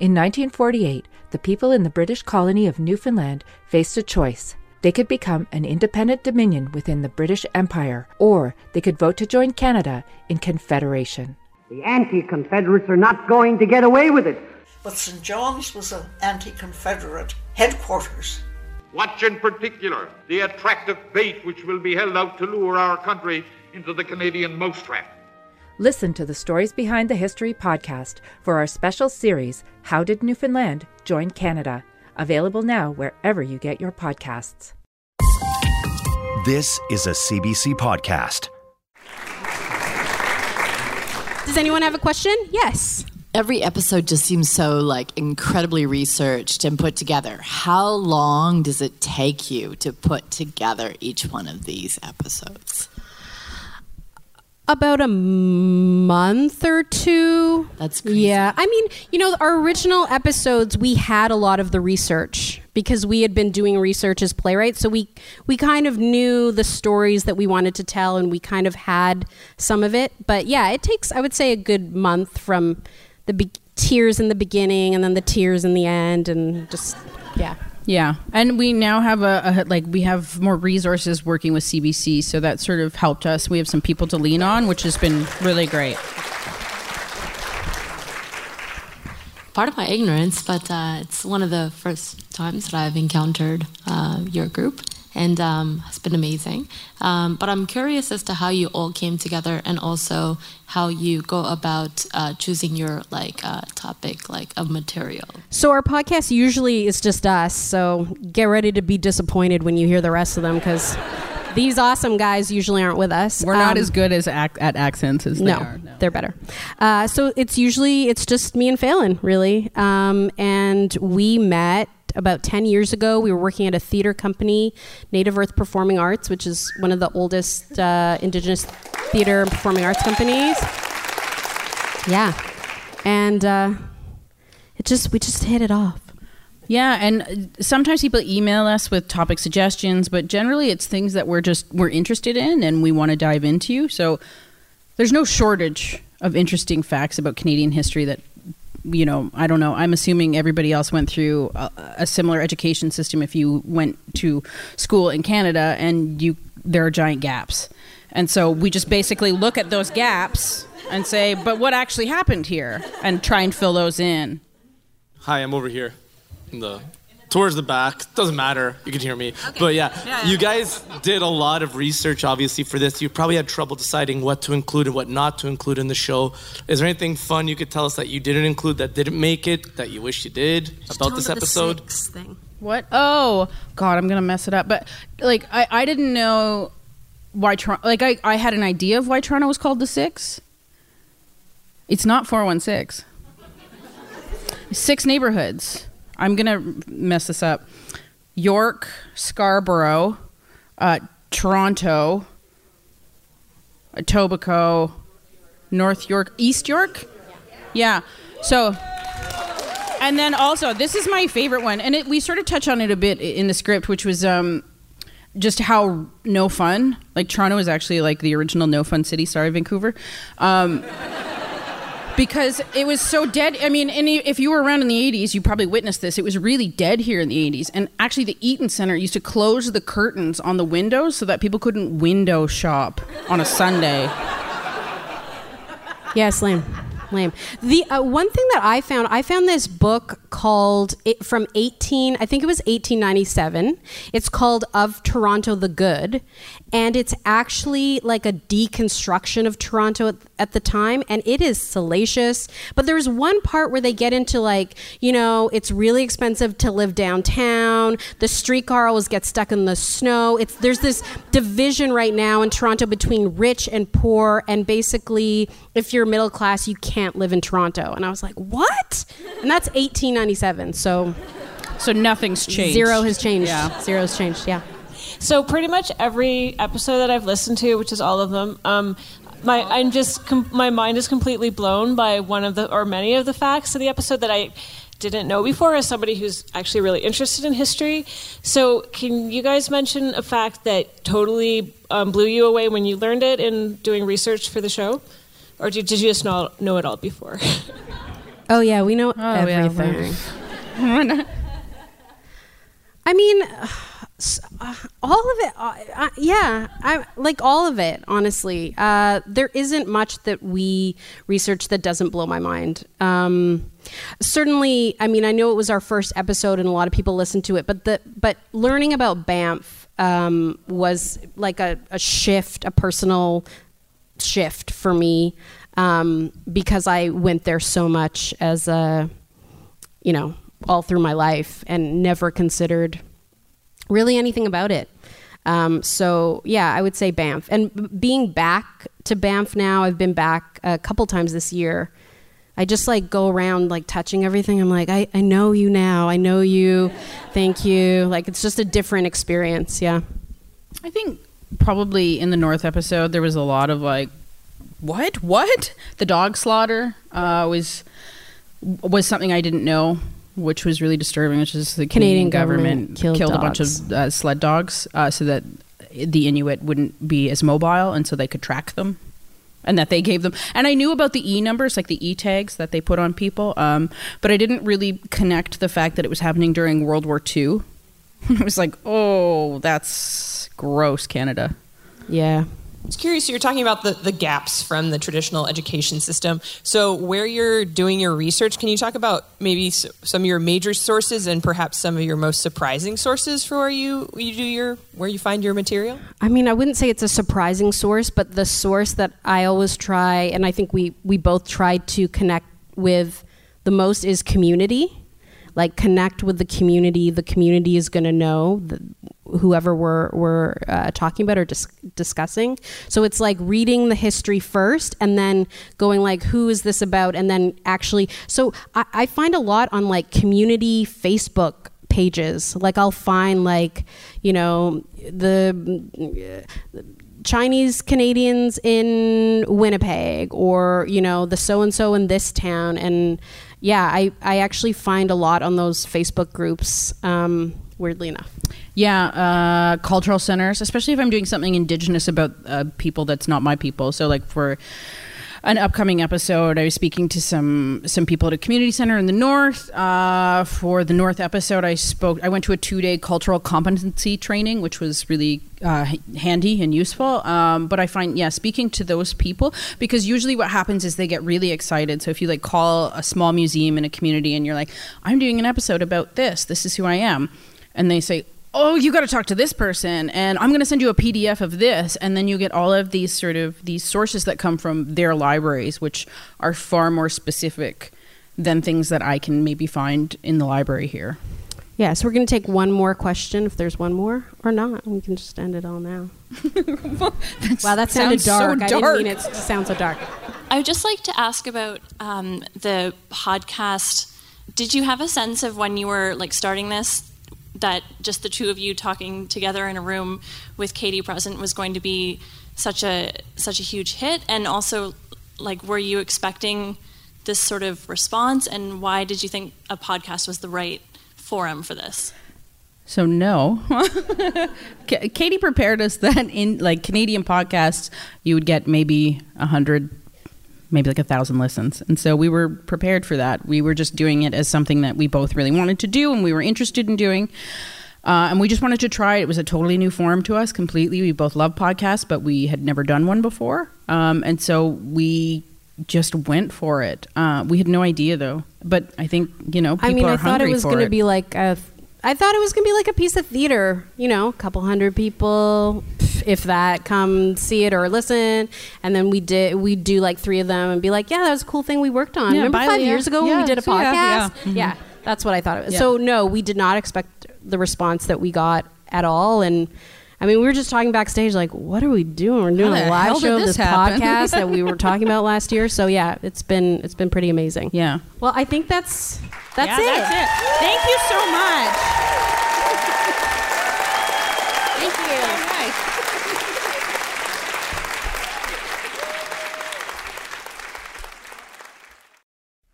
In 1948, the people in the British colony of Newfoundland faced a choice. They could become an independent dominion within the British Empire, or they could vote to join Canada in Confederation. The anti Confederates are not going to get away with it. But St. John's was an anti Confederate headquarters. Watch in particular the attractive bait which will be held out to lure our country into the Canadian mousetrap. Listen to the Stories Behind the History podcast for our special series, How Did Newfoundland Join Canada? Available now wherever you get your podcasts. This is a CBC podcast. Does anyone have a question? Yes. Every episode just seems so like incredibly researched and put together. How long does it take you to put together each one of these episodes? About a month or two. That's crazy. Yeah. I mean, you know, our original episodes, we had a lot of the research because we had been doing research as playwrights. So we, we kind of knew the stories that we wanted to tell and we kind of had some of it. But yeah, it takes, I would say, a good month from the be- tears in the beginning and then the tears in the end and just, yeah. Yeah, and we now have a, a, like we have more resources working with CBC, so that sort of helped us. We have some people to lean on, which has been really great. Part of my ignorance, but uh, it's one of the first times that I've encountered uh, your group, and um, it's been amazing. Um, but I'm curious as to how you all came together, and also how you go about uh, choosing your like uh, topic, like of material. So our podcast usually is just us. So get ready to be disappointed when you hear the rest of them because these awesome guys usually aren't with us. We're not Um, as good as ac- at accents as they no, are. No. they're better. Uh, so it's usually it's just me and Falen really, um, and we met about 10 years ago we were working at a theater company native earth performing arts which is one of the oldest uh, indigenous theater and performing arts companies. Yeah. And uh, it just we just hit it off. Yeah, and sometimes people email us with topic suggestions, but generally it's things that we're just we're interested in and we want to dive into. So there's no shortage of interesting facts about Canadian history that you know, I don't know. I'm assuming everybody else went through a, a similar education system if you went to school in Canada and you there are giant gaps. And so we just basically look at those gaps and say, but what actually happened here and try and fill those in. Hi, I'm over here in the towards the back. Doesn't matter. You can hear me. But yeah, you guys did a lot of research obviously for this. You probably had trouble deciding what to include and what not to include in the show. Is there anything fun you could tell us that you didn't include that didn't make it that you wish you did about this episode? thing. What? Oh God, I'm gonna mess it up. But like, I, I didn't know why Toronto. Like, I, I had an idea of why Toronto was called the Six. It's not four one six. Six neighborhoods. I'm gonna mess this up. York, Scarborough, uh, Toronto, Etobicoke, North York, East York. Yeah. So and then also, this is my favorite one, and it, we sort of touch on it a bit in the script, which was um, just how no fun. Like Toronto is actually like the original no fun city. Sorry, Vancouver. Um, because it was so dead. I mean, if you were around in the 80s, you probably witnessed this. It was really dead here in the 80s. And actually, the Eaton Center used to close the curtains on the windows so that people couldn't window shop on a Sunday. Yes, lame, lame. The uh, one thing that I found, I found this book called it, from eighteen, I think it was eighteen ninety seven. It's called Of Toronto the Good, and it's actually like a deconstruction of Toronto at, at the time, and it is salacious. But there's one part where they get into like, you know, it's really expensive to live downtown. The streetcar always gets stuck in the snow. It's there's this division right now in Toronto between rich and poor, and basically, if you're middle class, you can't live in Toronto. And I was like, what? And that's 1897. So, so nothing's changed. Zero has changed. Yeah. Zero has changed. Yeah. So pretty much every episode that I've listened to, which is all of them, um, my I'm just com- my mind is completely blown by one of the or many of the facts of the episode that I didn't know before as somebody who's actually really interested in history. So can you guys mention a fact that totally um, blew you away when you learned it in doing research for the show, or did, did you just not know it all before? Oh yeah, we know yeah, everything. I mean, uh, all of it. Uh, uh, yeah, I like all of it. Honestly, uh, there isn't much that we research that doesn't blow my mind. Um, certainly, I mean, I know it was our first episode, and a lot of people listened to it. But the but learning about Banff um, was like a, a shift, a personal shift for me um, because I went there so much as a, you know, all through my life and never considered really anything about it. Um, so yeah, I would say Banff. And being back to Banff now, I've been back a couple times this year. I just like go around like touching everything. I'm like, I, I know you now. I know you. Thank you. Like it's just a different experience. Yeah. I think probably in the North episode there was a lot of like, what, what? The dog slaughter uh, was was something I didn't know, which was really disturbing. Which is the Canadian Canadian, government government, killed a bunch of uh, sled dogs uh, so that the Inuit wouldn't be as mobile, and so they could track them. And that they gave them, and I knew about the e numbers, like the e tags that they put on people, um, but I didn't really connect the fact that it was happening during World War II. I was like, oh, that's gross, Canada. Yeah. I was curious, you're talking about the, the gaps from the traditional education system. So, where you're doing your research, can you talk about maybe some of your major sources and perhaps some of your most surprising sources for where you, you do your where you find your material? I mean, I wouldn't say it's a surprising source, but the source that I always try, and I think we we both try to connect with the most is community. Like connect with the community. The community is going to know the, whoever we're we're uh, talking about or dis- discussing. So it's like reading the history first, and then going like, who is this about, and then actually. So I, I find a lot on like community Facebook pages. Like I'll find like, you know, the Chinese Canadians in Winnipeg or, you know, the so and so in this town and yeah, I, I actually find a lot on those Facebook groups, um, weirdly enough. Yeah, uh, cultural centers, especially if I'm doing something indigenous about uh, people that's not my people. So, like for an upcoming episode, I was speaking to some some people at a community center in the north. Uh, for the north episode, I spoke. I went to a two day cultural competency training, which was really uh, handy and useful. Um, but I find, yeah, speaking to those people because usually what happens is they get really excited. So if you like call a small museum in a community and you're like, I'm doing an episode about this. This is who I am, and they say, oh you got to talk to this person and i'm going to send you a pdf of this and then you get all of these sort of these sources that come from their libraries which are far more specific than things that i can maybe find in the library here Yeah, so we're going to take one more question if there's one more or not. We can just end it all now. wow, that sounded sounds so dark. I didn't mean it to sound so dark. I would just like to ask about um, the podcast. Did you have a sense of when you were like starting this that just the two of you talking together in a room with Katie present was going to be such a such a huge hit? And also, like, were you expecting this sort of response? And why did you think a podcast was the right forum for this? so no Ka- katie prepared us that in like canadian podcasts you would get maybe a hundred maybe like a thousand listens and so we were prepared for that we were just doing it as something that we both really wanted to do and we were interested in doing uh, and we just wanted to try it. It was a totally new form to us completely. We both love podcasts, but we had never done one before. Um, and so we just went for it. Uh, we had no idea though. But I think, you know, people I mean, I thought it was going to be like a. I thought it was going to be like a piece of theater, you know, a couple hundred people, if that, come see it or listen, and then we did we do like three of them and be like, yeah, that was a cool thing we worked on. Yeah, Remember five years ago when we did a so yeah, podcast? yeah. Mhm. Yeah, that's what I thought it was. Yeah. So no, we did not expect the response that we got at all, and. I mean, we were just talking backstage, like, what are we doing? We're doing a live show of this this podcast that we were talking about last year. So yeah, it's been it's been pretty amazing. Yeah. Well, I think that's that's Yeah, it. that's it. Thank you so much. Thank you.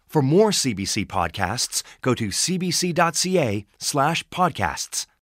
For more CBC podcasts, go to cbc.ca slash podcasts.